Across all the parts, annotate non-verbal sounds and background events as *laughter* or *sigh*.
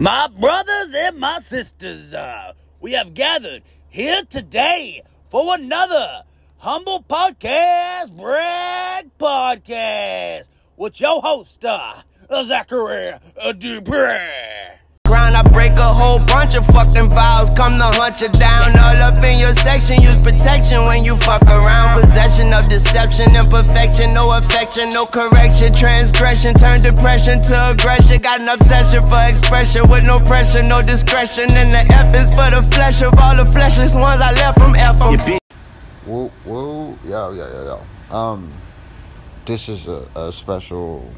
My brothers and my sisters, uh, we have gathered here today for another Humble Podcast Brag Podcast with your host, uh, Zachary Dupre. A whole bunch of fucking vows. Come to hunt you down. All up in your section. Use protection when you fuck around. Possession of deception, imperfection, no affection, no correction. Transgression, turn depression to aggression. Got an obsession for expression with no pressure, no discretion. And the F is for the flesh of all the fleshless ones I left from F 'em. Whoa, whoa, yo, yo, yo, yo. Um, this is a, a special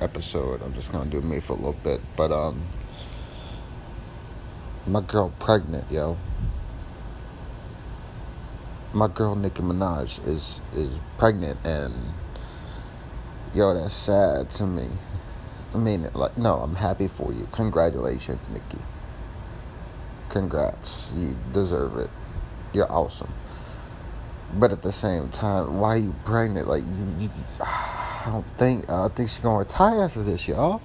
episode. I'm just gonna do me for a little bit, but um, my girl pregnant, yo. My girl Nicki Minaj is is pregnant, and yo, that's sad to me. I mean, it like, no, I'm happy for you. Congratulations, Nicki. Congrats, you deserve it. You're awesome. But at the same time, why are you pregnant? Like you, you *sighs* I don't think I think she's gonna retire after this, y'all.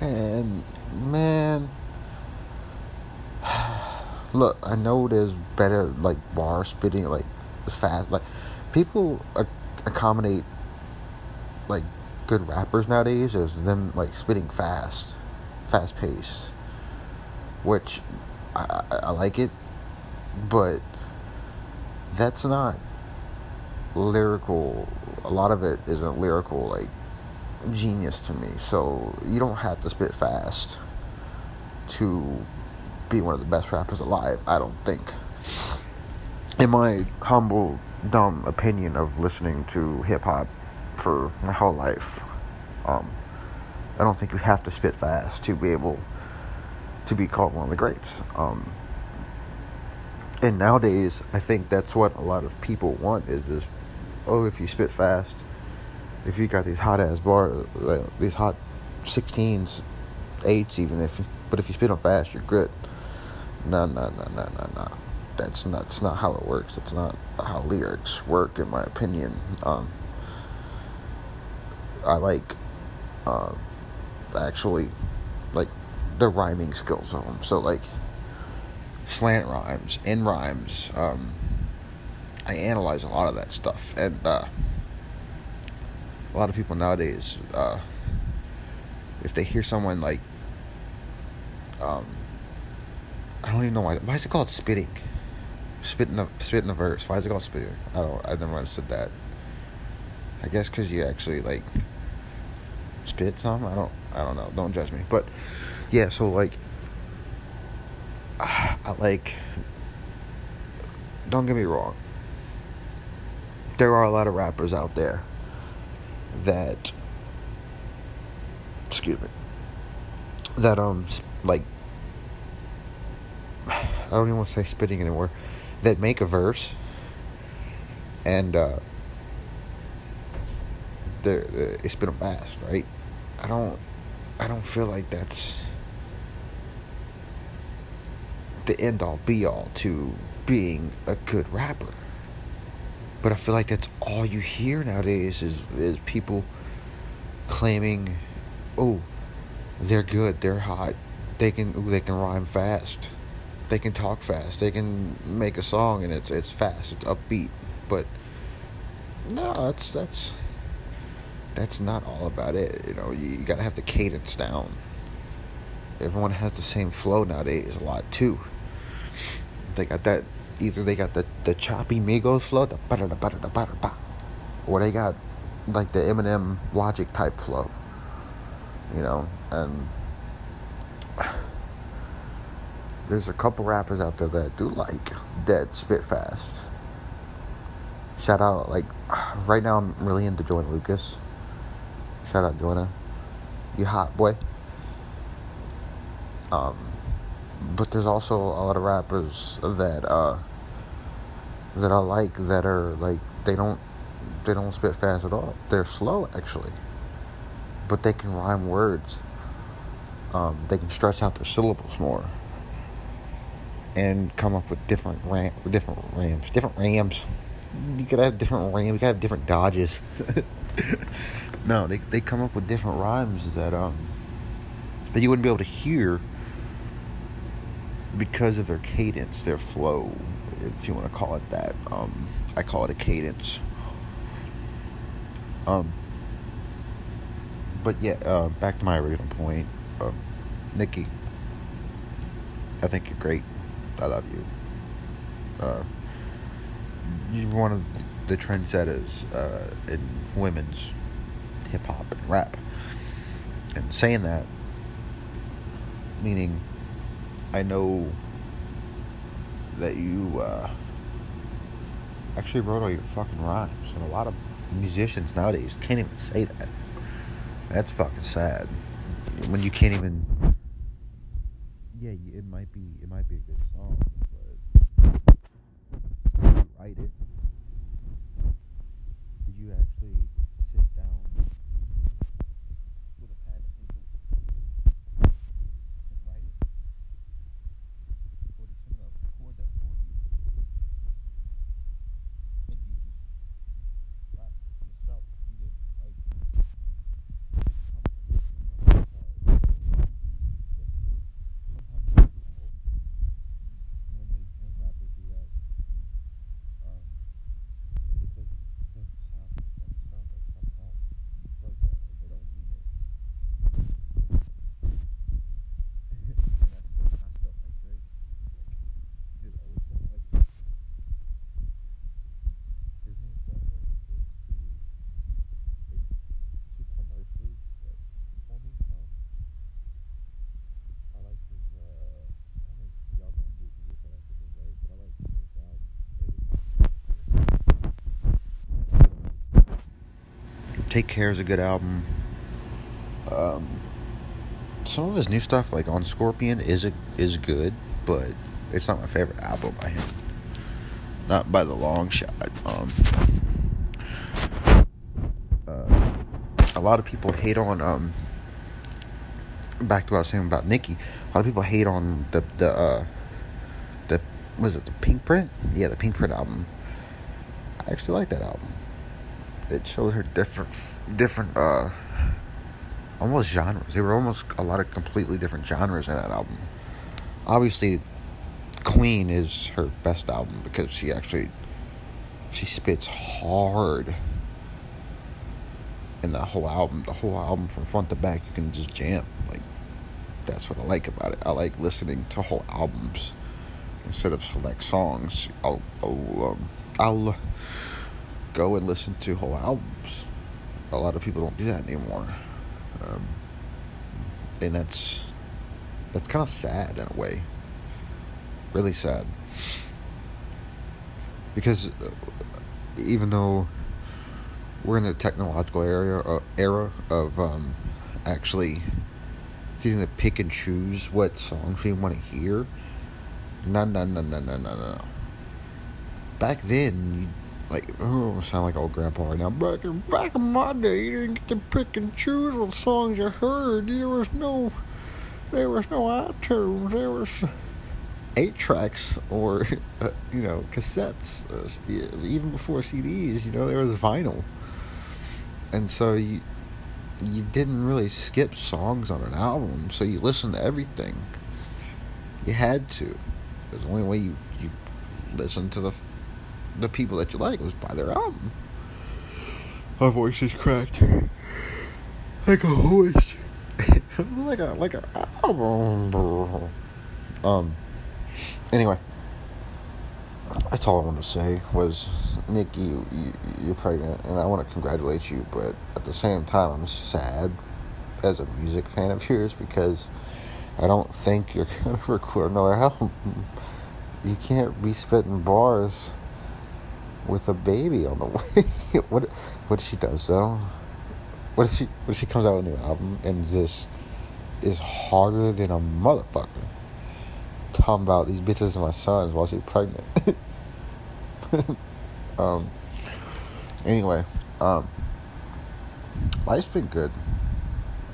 And man, look, I know there's better like bar spitting, like fast. Like people ac- accommodate like good rappers nowadays as them like spitting fast, fast paced, which I, I, I like it, but that's not lyrical. A lot of it isn't lyrical, like genius to me. So you don't have to spit fast to be one of the best rappers alive. I don't think. In my humble, dumb opinion of listening to hip hop for my whole life, um, I don't think you have to spit fast to be able to be called one of the greats. Um, and nowadays, I think that's what a lot of people want is just, oh, if you spit fast, if you got these hot ass bars, these hot 16s, 8s even, if but if you spit them fast, you're good. No, no, no, no, no, no. That's not, that's not how it works. It's not how lyrics work, in my opinion. Um, I like, uh, actually, like, the rhyming skills of them. So, like, slant rhymes, in rhymes. Um, I analyze a lot of that stuff, and uh, a lot of people nowadays, uh, if they hear someone like, um, I don't even know why. Why is it called spitting? Spitting the spitting the verse. Why is it called spitting? I don't. I never understood that. I guess because you actually like spit some. I don't. I don't know. Don't judge me. But yeah. So like *sighs* I like. Don't get me wrong. There are a lot of rappers out there that. Excuse me. That um like. I don't even want to say spitting anymore. That make a verse. And uh. They're, they're, they fast, right? I don't. I don't feel like that's the end all be all to being a good rapper. But I feel like that's all you hear nowadays is is people claiming, "Oh, they're good, they're hot, they can ooh, they can rhyme fast, they can talk fast, they can make a song and it's it's fast, it's upbeat." But no, that's that's that's not all about it. You know, you, you gotta have the cadence down everyone has the same flow nowadays a lot too. They got that either they got the, the choppy Migos flow, the ba da ba da da ba da ba, or they got like the Eminem Logic type flow. You know, and there's a couple rappers out there that do like dead spit fast. Shout out like *sighs* right now I'm really into Joyner Lucas. Shout out Joyner. You hot boy. Um, but there's also a lot of rappers that uh, that I like that are like they don't they don't spit fast at all. They're slow actually, but they can rhyme words. Um, they can stretch out their syllables more and come up with different ram different rams different rams. You could have different rams. You could have different dodges. *laughs* no, they they come up with different rhymes that um that you wouldn't be able to hear because of their cadence, their flow, if you want to call it that. Um, I call it a cadence. Um, but yeah, uh, back to my original point. Uh, Nicki, I think you're great. I love you. Uh, you're one of the trendsetters uh, in women's hip hop and rap. And saying that, meaning I know that you uh, actually wrote all your fucking rhymes, and a lot of musicians nowadays can't even say that. That's fucking sad. When you can't even. Yeah, it might be. It might be a good song, but write it. Did you actually sit down with a pad and pencil and write it, or did someone else record that for you? And you just rapped it yourself. You didn't like. too commercially like, for me. Um, I like his. Uh, I don't know if y'all gonna hate me if I have to get right, but I like his first album. Take Care is a good album. Um, some of his new stuff, like on Scorpion, is a, is good, but it's not my favorite album by him. Not by the long shot. Um, uh, a lot of people hate on um back to what I was saying about Nicki. A lot of people hate on the the uh the was it the Pink Print? Yeah, the Pink Print album. I actually like that album. It shows her different different uh almost genres. There were almost a lot of completely different genres in that album. Obviously Queen is her best album because she actually she spits hard in the whole album, the whole album from front to back, you can just jam. Like that's what I like about it. I like listening to whole albums instead of select songs. I'll I'll, um, I'll go and listen to whole albums. A lot of people don't do that anymore, um, and that's that's kind of sad in a way. Really sad because uh, even though we're in the technological area uh, era of um, actually getting to pick and choose what songs we want to hear. No, no, no, no, no, no, no. Back then, like oh, sound like old grandpa right now. Back in back in my day, you didn't get to pick and choose what songs you heard. There was no, there was no iTunes. There was eight tracks or *laughs* uh, you know cassettes. Uh, even before CDs, you know there was vinyl and so you you didn't really skip songs on an album, so you listened to everything. You had to. It was the only way you you listened to the the people that you like was by their album. My voice is cracked, like a horse, *laughs* like a like a album. Um. Anyway, that's all I want to say was, Nicki, you, you, you're pregnant, and I want to congratulate you, but at the same time, I'm sad as a music fan of yours because I don't think you're *laughs* going to record another album. You can't be spitting bars with a baby on the *laughs* way. what what she does though? What if she what if she comes out with a new album and just is harder than a motherfucker? Talking about these bitches and my sons while she's pregnant. *laughs* um. Anyway, um. Life's been good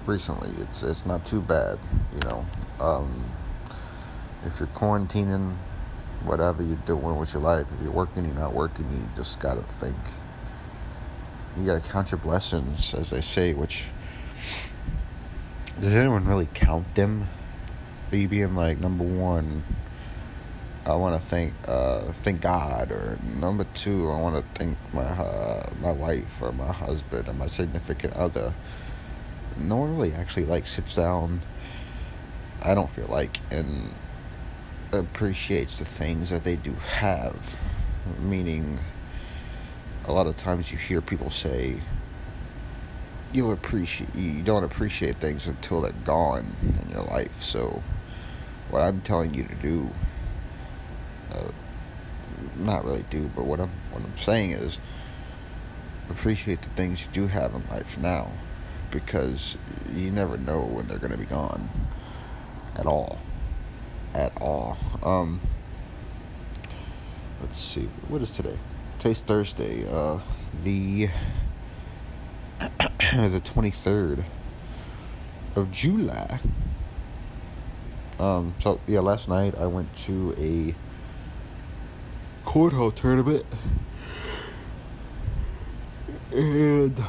recently. It's it's not too bad, you know. Um. If you're quarantining, whatever you're doing with your life, if you're working, you're not working, you just gotta think. You gotta count your blessings, as they say. Which does anyone really count them? me being like number one. I want to thank uh, thank God, or number two, I want to thank my uh, my wife or my husband or my significant other. No one really actually like sits down. I don't feel like and appreciates the things that they do have, meaning. A lot of times you hear people say, "You appreciate you don't appreciate things until they're gone in your life." So, what I'm telling you to do uh, not really do, but what I'm what I'm saying is appreciate the things you do have in life now, because you never know when they're gonna be gone, at all, at all. Um, let's see, what is today? Today's Thursday. Uh, the *clears throat* the twenty third of July. Um, so yeah, last night I went to a cornhole tournament. And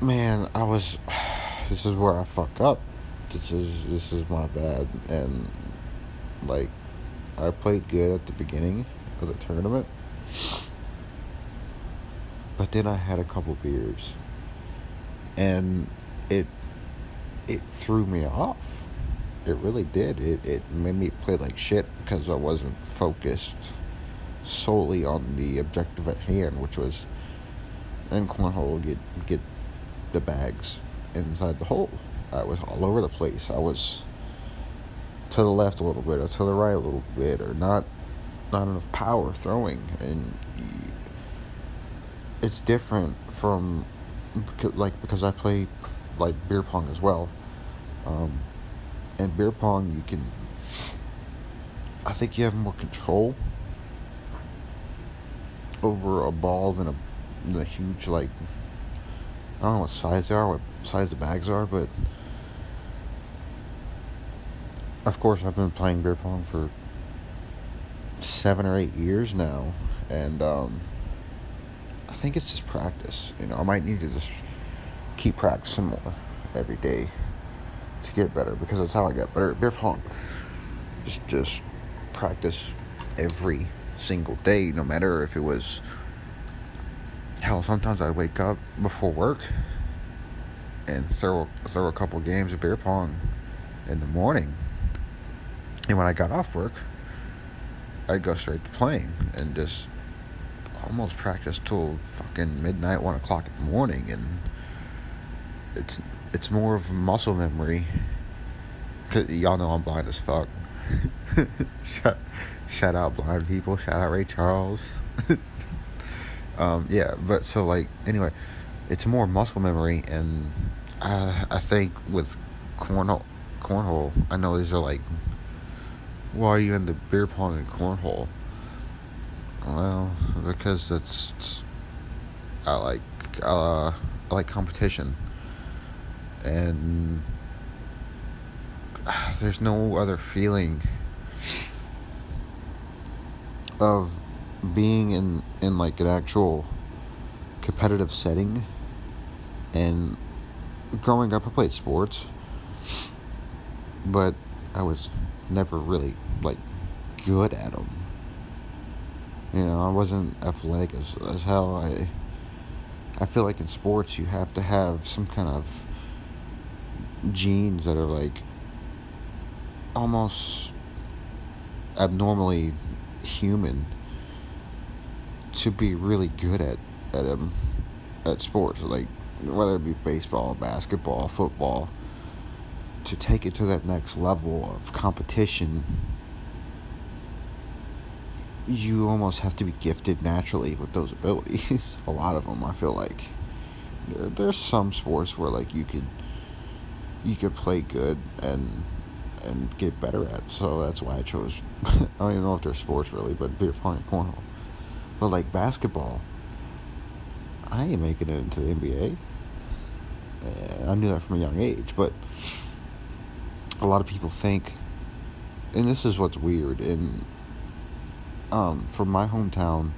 man, I was *sighs* this is where I fuck up. This is this is my bad and like I played good at the beginning of the tournament. But then I had a couple beers and it it threw me off it really did. It it made me play like shit because I wasn't focused solely on the objective at hand, which was in cornhole get get the bags inside the hole. I was all over the place. I was to the left a little bit, or to the right a little bit, or not not enough power throwing, and it's different from like because I play like beer pong as well. Um, and beer pong you can I think you have more control over a ball than a, than a huge like I don't know what size they are, what size the bags are, but of course I've been playing beer pong for seven or eight years now, and um, I think it's just practice. You know, I might need to just keep practicing more every day to get better because that's how I got better at beer pong. Just, just practice every single day, no matter if it was hell. Sometimes I'd wake up before work and throw throw a couple games of beer pong in the morning, and when I got off work, I'd go straight to playing and just almost practice till fucking midnight, one o'clock in the morning, and it's it's more of muscle memory. Cause y'all know I'm blind as fuck. *laughs* shout, shout out blind people. Shout out Ray Charles. *laughs* um, yeah, but so like anyway, it's more muscle memory, and I I think with cornhole, cornhole, I know these are like, why are you in the beer pong and cornhole? Well, because it's I like uh I like competition and there's no other feeling of being in in like an actual competitive setting and growing up I played sports but I was never really like good at them you know I wasn't athletic as, as hell. I I feel like in sports you have to have some kind of genes that are like almost abnormally human to be really good at at them at sports. Like whether it be baseball basketball football to take it to that next level of competition you almost have to be gifted naturally with those abilities *laughs* a lot of them i feel like there's some sports where like you could you could play good and and get better at. So that's why I chose. *laughs* I don't even know if they're sports really, but beer pong cornhole. But like basketball, I ain't making it into the NBA. I knew that from a young age, but a lot of people think, and this is what's weird. And um, from my hometown,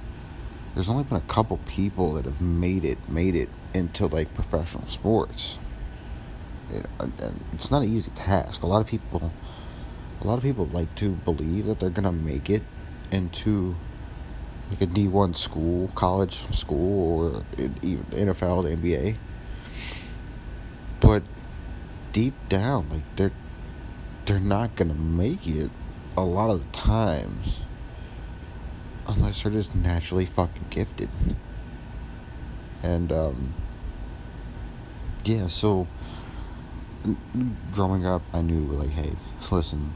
there's only been a couple people that have made it, made it into like professional sports It, it's not an easy task. A lot of people, a lot of people like to believe that they're gonna make it into like a D one school, college school, or even NFL, NBA. But deep down, like they're they're not gonna make it a lot of the times unless they're just naturally fucking gifted. And um yeah, so growing up, I knew like, hey, listen,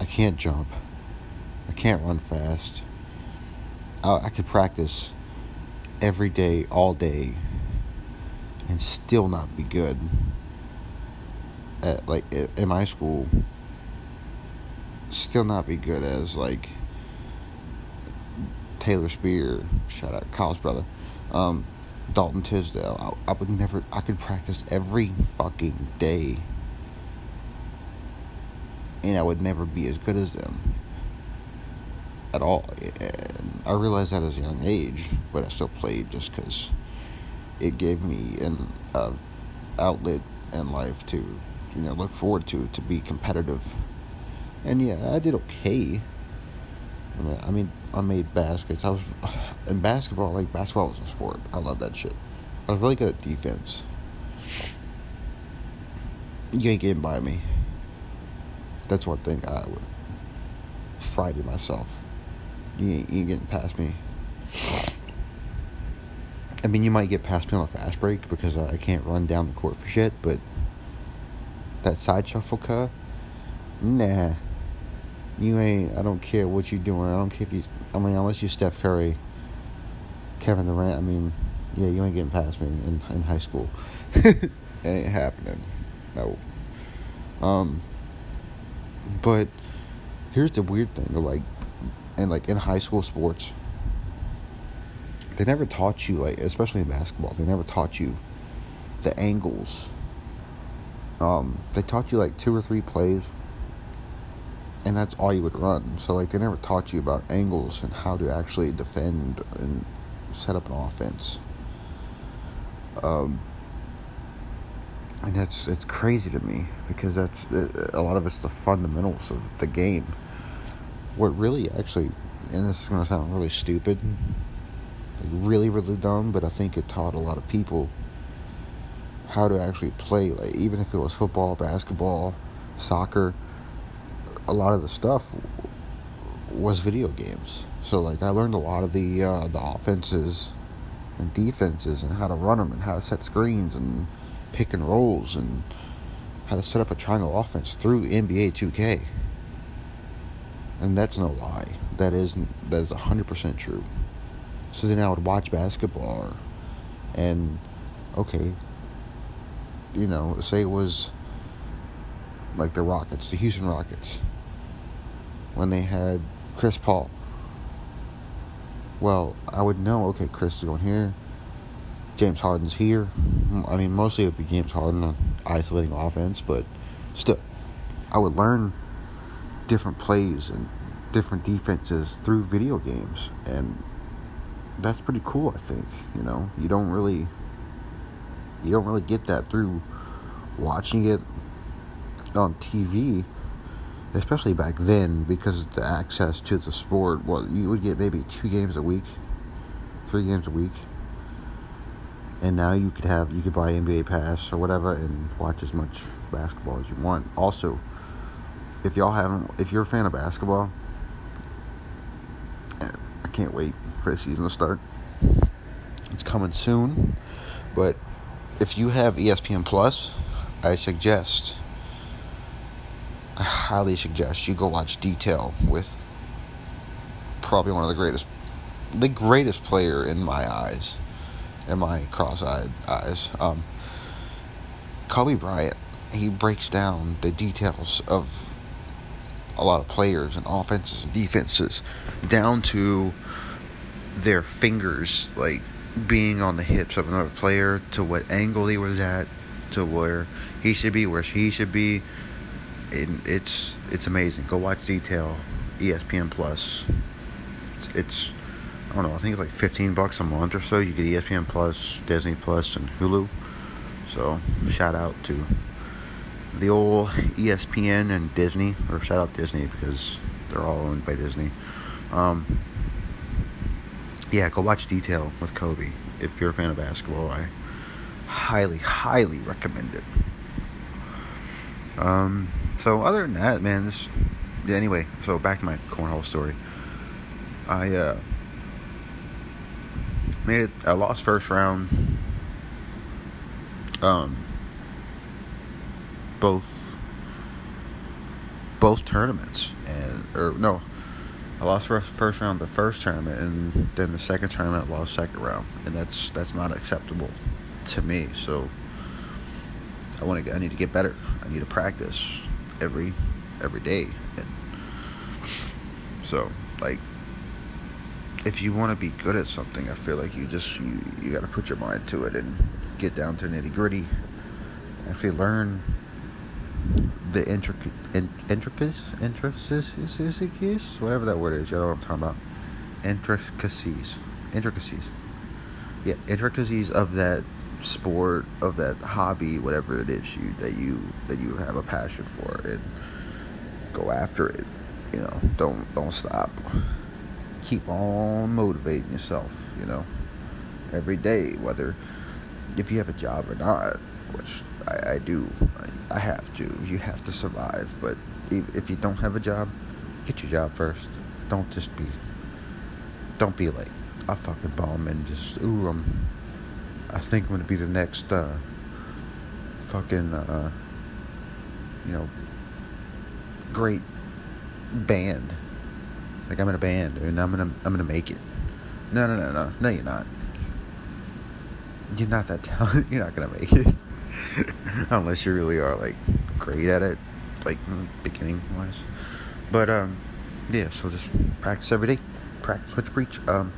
I can't jump, I can't run fast. I, I could practice every day, all day, and still not be good. At like in my school, still not be good as like Taylor Spear, shout out Kyle's brother. Um, Dalton Tisdale. I, I would never, I could practice every fucking day. And I would never be as good as them. At all. And I realized that as a young age, but I still played just because it gave me an uh, outlet in life to, you know, look forward to, to be competitive. And yeah, I did okay. I mean, I mean, I made baskets. I was *sighs* in basketball. Like basketball was a sport. I love that shit. I was really good at defense. You ain't getting by me. That's one thing I would pride in myself. You ain't, you ain't getting past me. I mean, you might get past me on a fast break because I can't run down the court for shit, but that side shuffle cut, nah. You ain't. I don't care what you're doing. I don't care if you. I mean, unless you're Steph Curry, Kevin Durant. I mean, yeah, you ain't getting past me in in high school. it *laughs* ain't happening. No. Um. But here's the weird thing. Like, and like in high school sports, they never taught you like, especially in basketball, they never taught you the angles. Um, they taught you like two or three plays and that's all you would run. So like they never taught you about angles and how to actually defend and set up an offense. Um, and that's it's crazy to me because that's a lot of it's the fundamentals of the game. What really actually, and this is gonna sound really stupid, like really really dumb, but I think it taught a lot of people how to actually play. Like even if it was football, basketball, soccer a lot of the stuff was video games. So like I learned a lot of the uh, the offenses and defenses and how to run them and how to set screens and pick and rolls and how to set up a triangle offense through NBA 2K. And that's no lie. That is that is 100% true. So then I would watch basketball and okay, you know, say it was like the Rockets, the Houston Rockets when they had Chris Paul. Well, I would know, okay, Chris is going here. James Harden's here. Hmm, I mean, mostly it would be James Harden on isolating offense, but still, I would learn different plays and different defenses through video games. And that's pretty cool, I think. You know, you don't really, you don't really get that through watching it on TV especially back then because the access to the sport well you would get maybe two games a week three games a week. And now you could have you could buy nba pass or whatever and watch as much basketball as you want. Also if y'all haven't if you're a fan of basketball i can't wait for the season to start. It's coming soon but if you have espn plus i suggest I highly suggest you go watch Detail with probably one of the greatest, the greatest player in my eyes, in my cross-eyed eyes. Um, Kobe Bryant. He breaks down the details of a lot of players and offenses and defenses down to their fingers, like being on the hips of another player, to what angle he was at, to where he should be, where he should be it, it's it's amazing. Go watch Detail, ESPN Plus. It's, it's I don't know. I think it's like fifteen bucks a month or so. You get ESPN Plus, Disney Plus, and Hulu. So shout out to the old ESPN and Disney, or shout out Disney because they're all owned by Disney. Um, yeah, go watch Detail with Kobe if you're a fan of basketball. I highly, highly recommend it. Um, so other than that, man, this, yeah, anyway, so back to my cornhole story. I uh, made it. I lost first round. Um, both both tournaments, and or no, I lost first, round the first tournament, and then the second tournament I lost second round, and that's that's not acceptable to me. So I want to I need to get better. I need to practice every every day, and so like if you want to be good at something, I feel like you just you, you got to put your mind to it and get down to nitty gritty. Actually, learn the intricate in, intricacies, intricacies, whatever that word is. You know what I'm talking about? Intricacies, intricacies. Yeah, intricacies of that sport, of that hobby, whatever it is you that you that you have a passion for, and go after it. You know, don't don't stop keep on motivating yourself, you know, every day, whether if you have a job or not, which I, I do, I, I, have to. You have to survive, but if you don't have a job, get your job first. Don't just be, don't be like a fucking bum and just ooh, I'm, I think I'm gonna be the next uh, fucking, uh, you know, great band like I'm in a band and I'm gonna I'm gonna make it. No no no no no you're not. You're not that *laughs* talented. You're not gonna make it *laughs* unless you really are like great at it, like beginning wise. But um, yeah. So just practice every day. Practice switch preach. Um,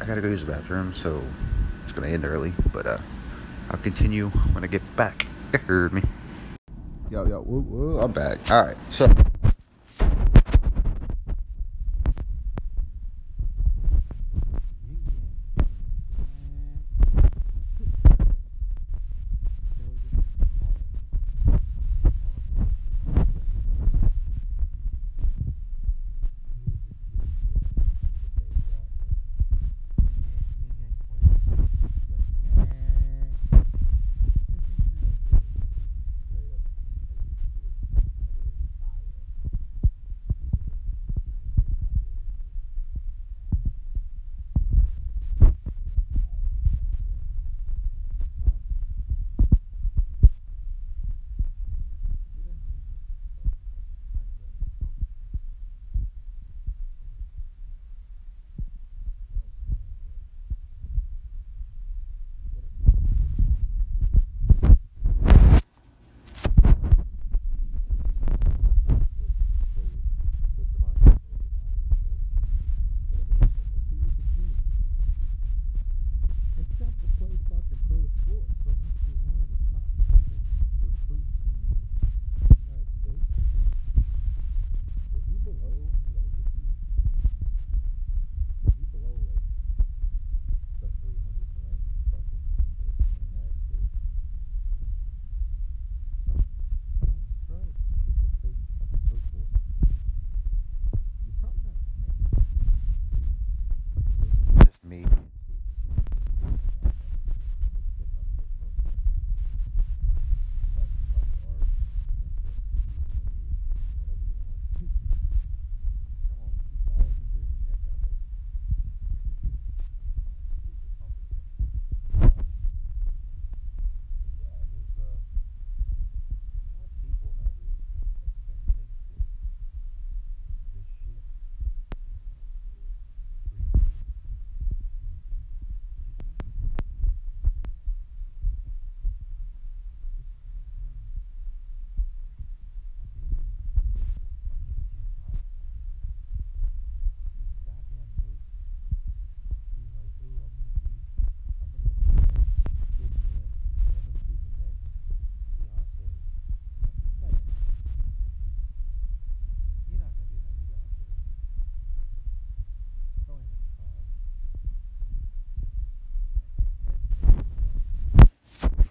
I gotta go use the bathroom, so it's gonna end early. But uh, I'll continue when I get back. *laughs* You heard me. Yo yo, woo, woo, I'm back. All right, so.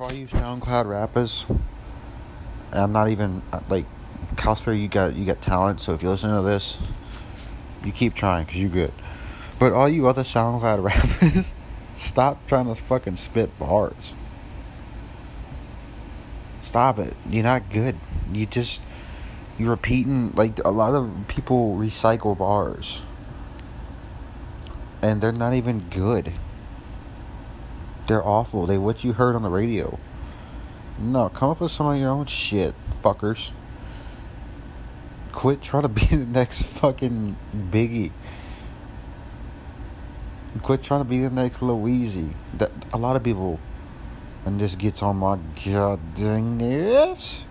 For all you SoundCloud rappers, I'm not even uh, like Casper. You got you got talent. So if you listen to this, you keep trying because you're good. But all you other SoundCloud *laughs* rappers, stop trying to fucking spit bars. Stop it. You're not good. You just you're repeating like a lot of people recycle bars. And they're not even good. They're awful. They what you heard on the radio. No, come up with some of your own shit, fuckers. Quit trying to be *laughs* the next fucking Biggie. Quit trying to be the next Louise. That a lot of people, and this gets on my goddamn nerves.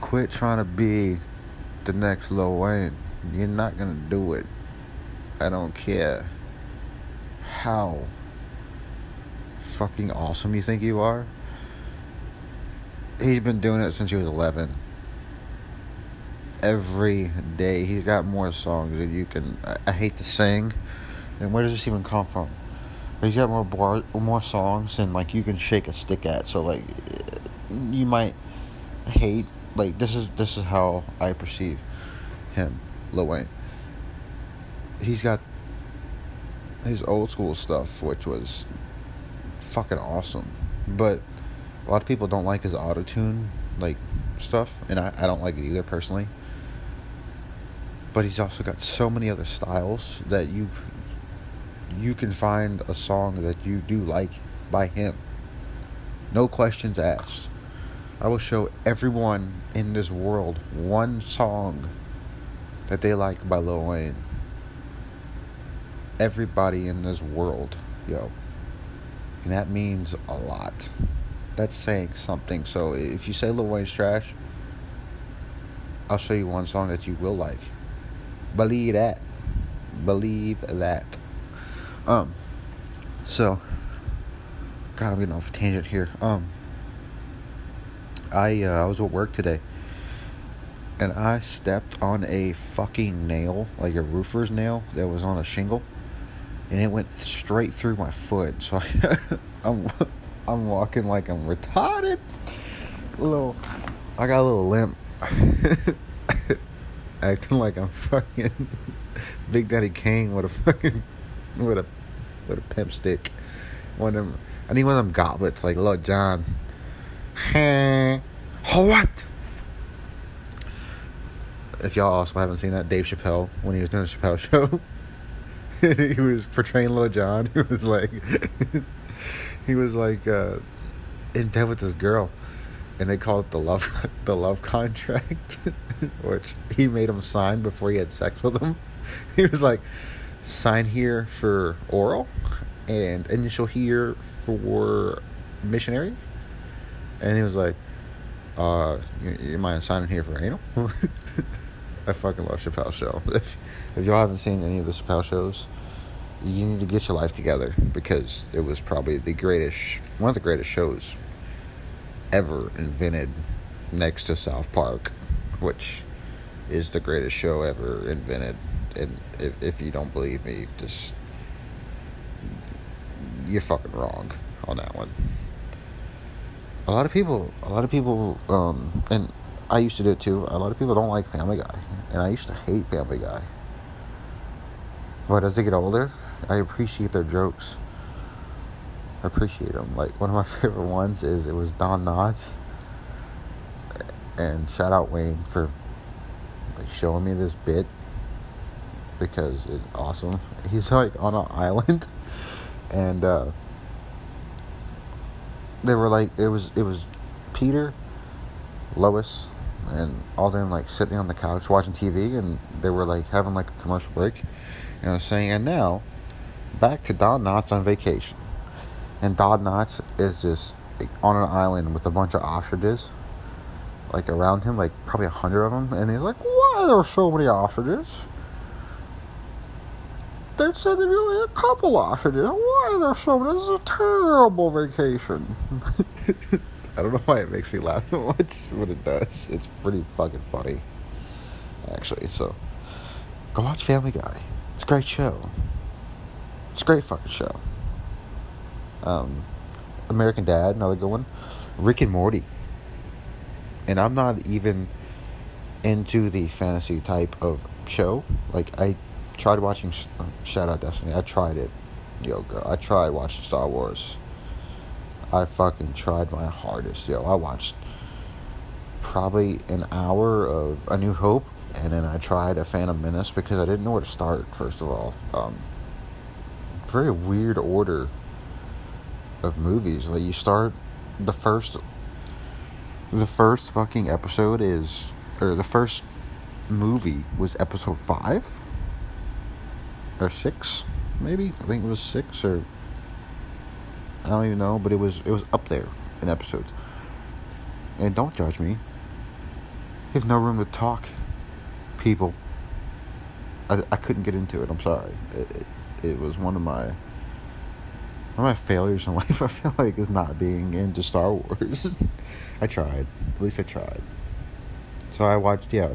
Quit trying to be the next Lil Wayne. You're not gonna do it. I don't care how fucking awesome you think you are. He's been doing it since he was 11. Every day, he's got more songs than you can. I, I hate to sing. And where does this even come from? He's got more bar, more songs than like you can shake a stick at. So like, you might hate like this is this is how I perceive him, Lil Wayne. He's got his old school stuff, which was fucking awesome, but a lot of people don't like his auto tune like stuff, and I, I don't like it either personally. But he's also got so many other styles that you you can find a song that you do like by him. No questions asked. I will show everyone in this world one song that they like by Lil Wayne. Everybody in this world, yo. And that means a lot. That's saying something. So if you say Lil Wayne's trash, I'll show you one song that you will like. Believe that. Believe that. Um so God I'm getting off a tangent here. Um I uh, I was at work today and I stepped on a fucking nail, like a roofer's nail that was on a shingle, and it went straight through my foot. So I, *laughs* I'm I'm walking like I'm retarded. A little, I got a little limp, *laughs* acting like I'm fucking *laughs* Big Daddy Kane with a fucking with a with a pimp stick. One of them, I need one of them goblets like Lil Jon. Oh, what? If y'all also haven't seen that, Dave Chappelle when he was doing the Chappelle show, *laughs* he was portraying Lil Jon. He was like, *laughs* he was like uh, in bed with this girl, and they called it the love *laughs* the love contract, which he made him sign before he had sex with him. He was like, sign here for oral, and initial here for missionary, and he was like, uh, you, you mind signing here for anal? I fucking love Chappelle Show. *laughs* If if y'all haven't seen any of the Chappelle shows, you need to get your life together because it was probably the greatest, one of the greatest shows ever invented, next to South Park, which is the greatest show ever invented. And if if you don't believe me, just you're fucking wrong on that one. A lot of people, a lot of people, um, and I used to do it too. A lot of people don't like Family Guy, and I used to hate Family Guy. But as they get older, I appreciate their jokes. I appreciate them. Like one of my *laughs* favorite ones is it was Don Knotts, and shout out Wayne for like showing me this bit because it's awesome. *laughs* He's like on an *laughs* island, and uh, they were like it was it was Peter, Lois, and all them like sitting on the couch watching TV, and they were like having like a commercial break, and I was saying, and now, back to Don Knotts on vacation, and Don Knotts is just like, on an island with a bunch of ostriches, like around him, like probably a hundred of them, and he's like, why there are so many ostriches? They said there'd be only a couple ostriches. Why are there so many? This is a terrible vacation. *laughs* I don't know why it makes me laugh so much, *laughs* but it does. It's pretty fucking funny, actually. So, go watch Family Guy. It's a great show. It's a great fucking show. Um, American Dad, another good one. Rick and Morty. And I'm not even into the fantasy type of show. Like I tried watching uh, Shout Out Destiny. I tried it. Yo, girl, I tried watching Star Wars. I fucking tried my hardest, yo. I watched probably an hour of A New Hope, and then I tried a Phantom Menace because I didn't know where to start. First of all, um, very weird order of movies. Like you start the first, the first fucking episode is, or the first movie was episode five or six, maybe. I think it was six or I don't even know, but it was it was up there in episodes. And don't judge me. Have no room to talk, people. I, I couldn't get into it. I'm sorry. It, it, it was one of my one of my failures in *laughs* life. I feel like is not being into Star Wars. *laughs* I tried. At least I tried. So I watched yeah,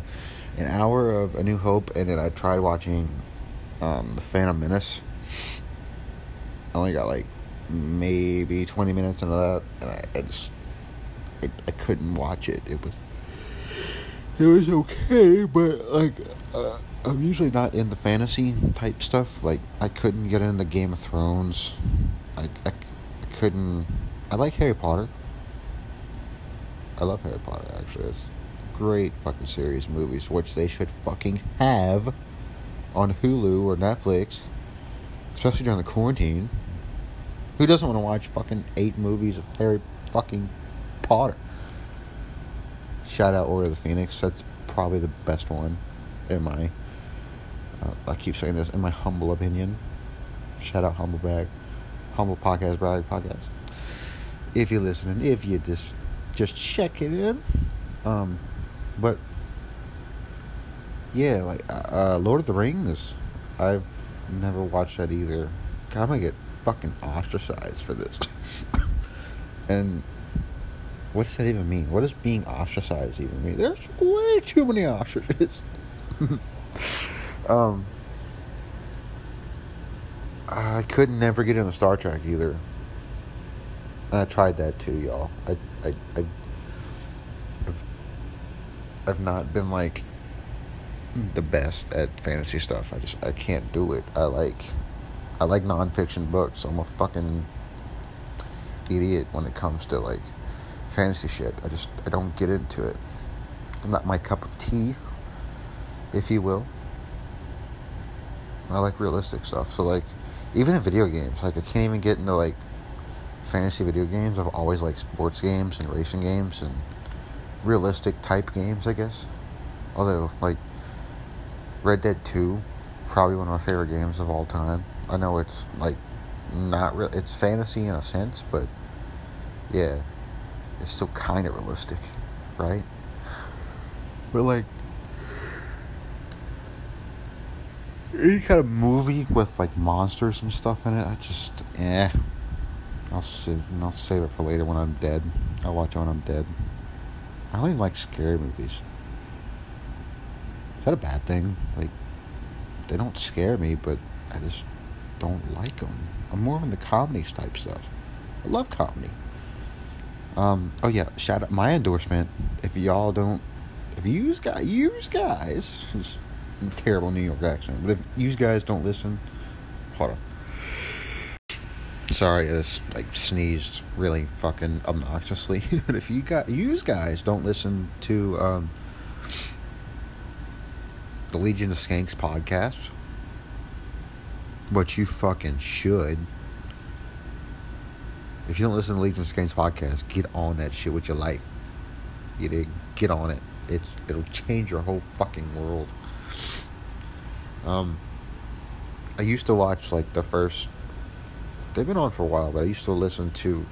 an hour of A New Hope, and then I tried watching um, The Phantom Menace. I only got like maybe 20 minutes into that, and I, I just I, I couldn't watch it. It was it was okay, but like uh, I'm usually not in the fantasy type stuff. Like I couldn't get into Game of Thrones. I, I, I couldn't. I like Harry Potter. I love Harry Potter. Actually, it's great fucking series movies, which they should fucking have on Hulu or Netflix, especially during the quarantine. Who doesn't want to watch fucking eight movies of Harry fucking Potter? Shout out Order of the Phoenix. That's probably the best one, in my. Uh, I keep saying this in my humble opinion. Shout out Humble Bag, Humble Podcast Brag Podcast. If you're listening, if you just just check it in, um, but yeah, like uh, Lord of the Rings. I've never watched that either. God, gonna get fucking ostracized for this. *laughs* and what does that even mean? What does being ostracized even mean? There's way too many ostriches. *laughs* um, I could never get into Star Trek either. And I tried that too, y'all. I, I, I, I've, I've not been like the best at fantasy stuff. I just I can't do it. I like I like nonfiction books. I'm a fucking idiot when it comes to like fantasy shit. I just I don't get into it. Not my cup of tea, if you will. I like realistic stuff. So like even in video games, like I can't even get into like fantasy video games. I've always liked sports games and racing games and realistic type games, I guess. Although like Red Dead 2, probably one of my favorite games of all time. I know it's like not real. It's fantasy in a sense, but yeah, it's still kind of realistic, right? But like any kind of movie with like monsters and stuff in it, I just eh. I'll save I'll save it for later when I'm dead. I'll watch it when I'm dead. I don't even like scary movies. Is that a bad thing? Like, they don't scare me, but I just don't like them. I'm more of the comedy type stuff. I love comedy. Um, oh yeah, shout out my endorsement. If y'all don't, if you guys, you guys, terrible New York accent, but if you guys don't listen, hold on. Sorry, I just like sneezed really fucking obnoxiously. *laughs* but if you got you guys don't listen to um, the Legion of Skanks podcast, but you fucking should. If you don't listen to Legion of Skanks podcast, get on that shit with your life. You dig? Get on it. It's it'll change your whole fucking world. Um, I used to watch like the first. They've been on for a while, but I used to listen to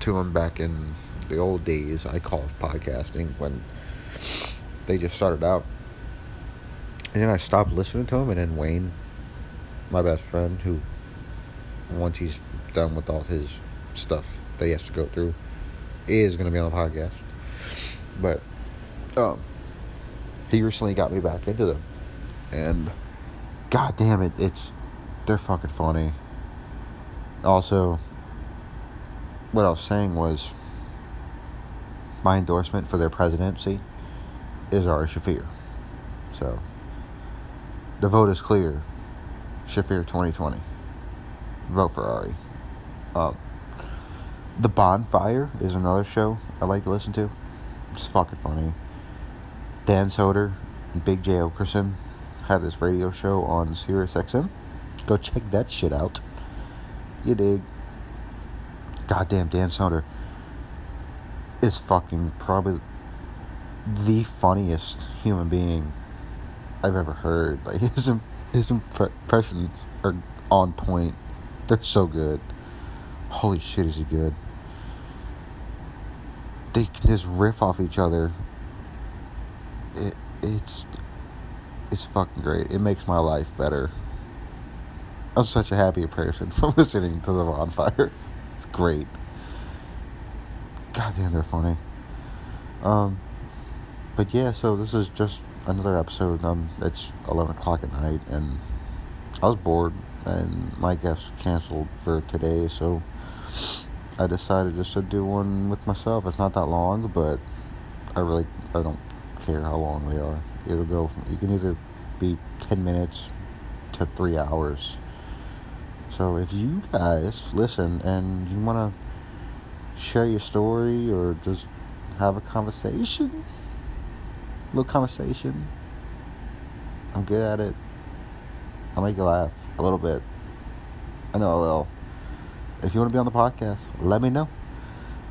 to them back in the old days. I call it podcasting when they just started out, and then I stopped listening to them, and then Wayne my best friend who once he's done with all his stuff that he has to go through is going to be on the podcast. But um he recently got me back into them. And god damn it it's they're fucking funny. Also what i was saying was my endorsement for their presidency is Ari Shaffir So the vote is clear. Shaffir 2020. Vote for Ari. Uh, the Bonfire is another show I like to listen to. It's fucking funny. Dan Soder and Big Jay Oakerson have this radio show on Sirius XM. Go check that shit out. You dig? Goddamn Dan Soder is fucking probably the funniest human being I've ever heard. Like *laughs* his impressions are on point. They're so good. Holy shit, is he good? They can just riff off each other. It it's it's fucking great. It makes my life better. I'm such a happy person *laughs* from listening to the bonfire. It's great. God damn, they're funny. Um, but yeah, so this is just another episode. Um, it's 11 o'clock at night, and I was bored, and my guest canceled for today, so I decided just to do one with myself. It's not that long, but I really I don't care how long they are. It'll go from you can either be 10 minutes to three hours. So if you guys listen and you want to share your story or just have a conversation, little conversation, I'm good at it. I'll make you laugh a little bit. I know I will. If you want to be on the podcast, let me know.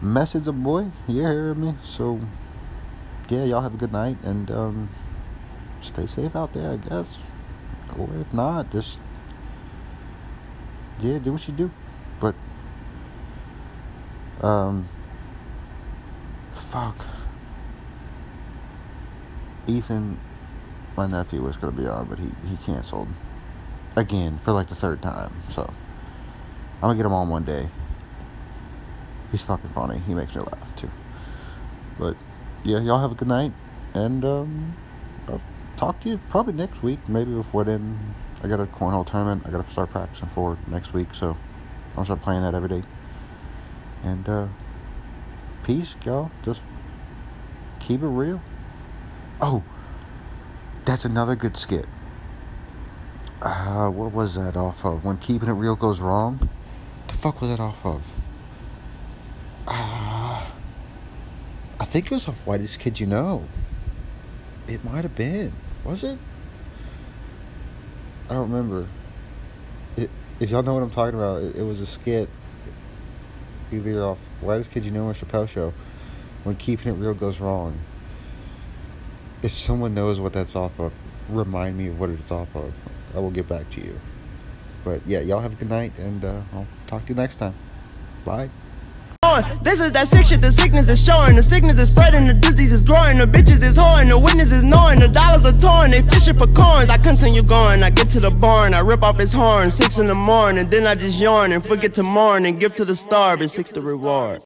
Message a boy, you hear me. So, yeah, y'all have a good night and um, stay safe out there, I guess. Or if not, just yeah, do what you do. But um fuck. Ethan my nephew was gonna be on, but he, he canceled. Again, for like the third time. So I'm gonna get him on one day. He's fucking funny. He makes me laugh too. But yeah, y'all have a good night and um I'll talk to you probably next week, maybe before then I got a cornhole tournament. I got to start practicing for next week, so I'm gonna start playing that every day. And uh, peace, y'all. Just keep it real. Oh, that's another good skit. Uh, what was that off of? When keeping it real goes wrong. The fuck was that off of? Uh, I think it was off Whitest Kid You Know. It might have been. Was it? I don't remember. It, if y'all know what I'm talking about, it, it was a skit either off Whitest Kid You Know or Chappelle Show when Keeping It Real goes wrong. If someone knows what that's off of, remind me of what it's off of. I will get back to you. But yeah, y'all have a good night, and uh, I'll talk to you next time. Bye. This is that sick shit, the sickness is showing. The sickness is spreading, the disease is growing. The bitches is whoring, the witness is knowing. The dollars are torn, they fishing for coins. I continue going, I get to the barn, I rip off his horn. Six in the morning, then I just yawn and forget to mourn and give to the starving. Six the reward.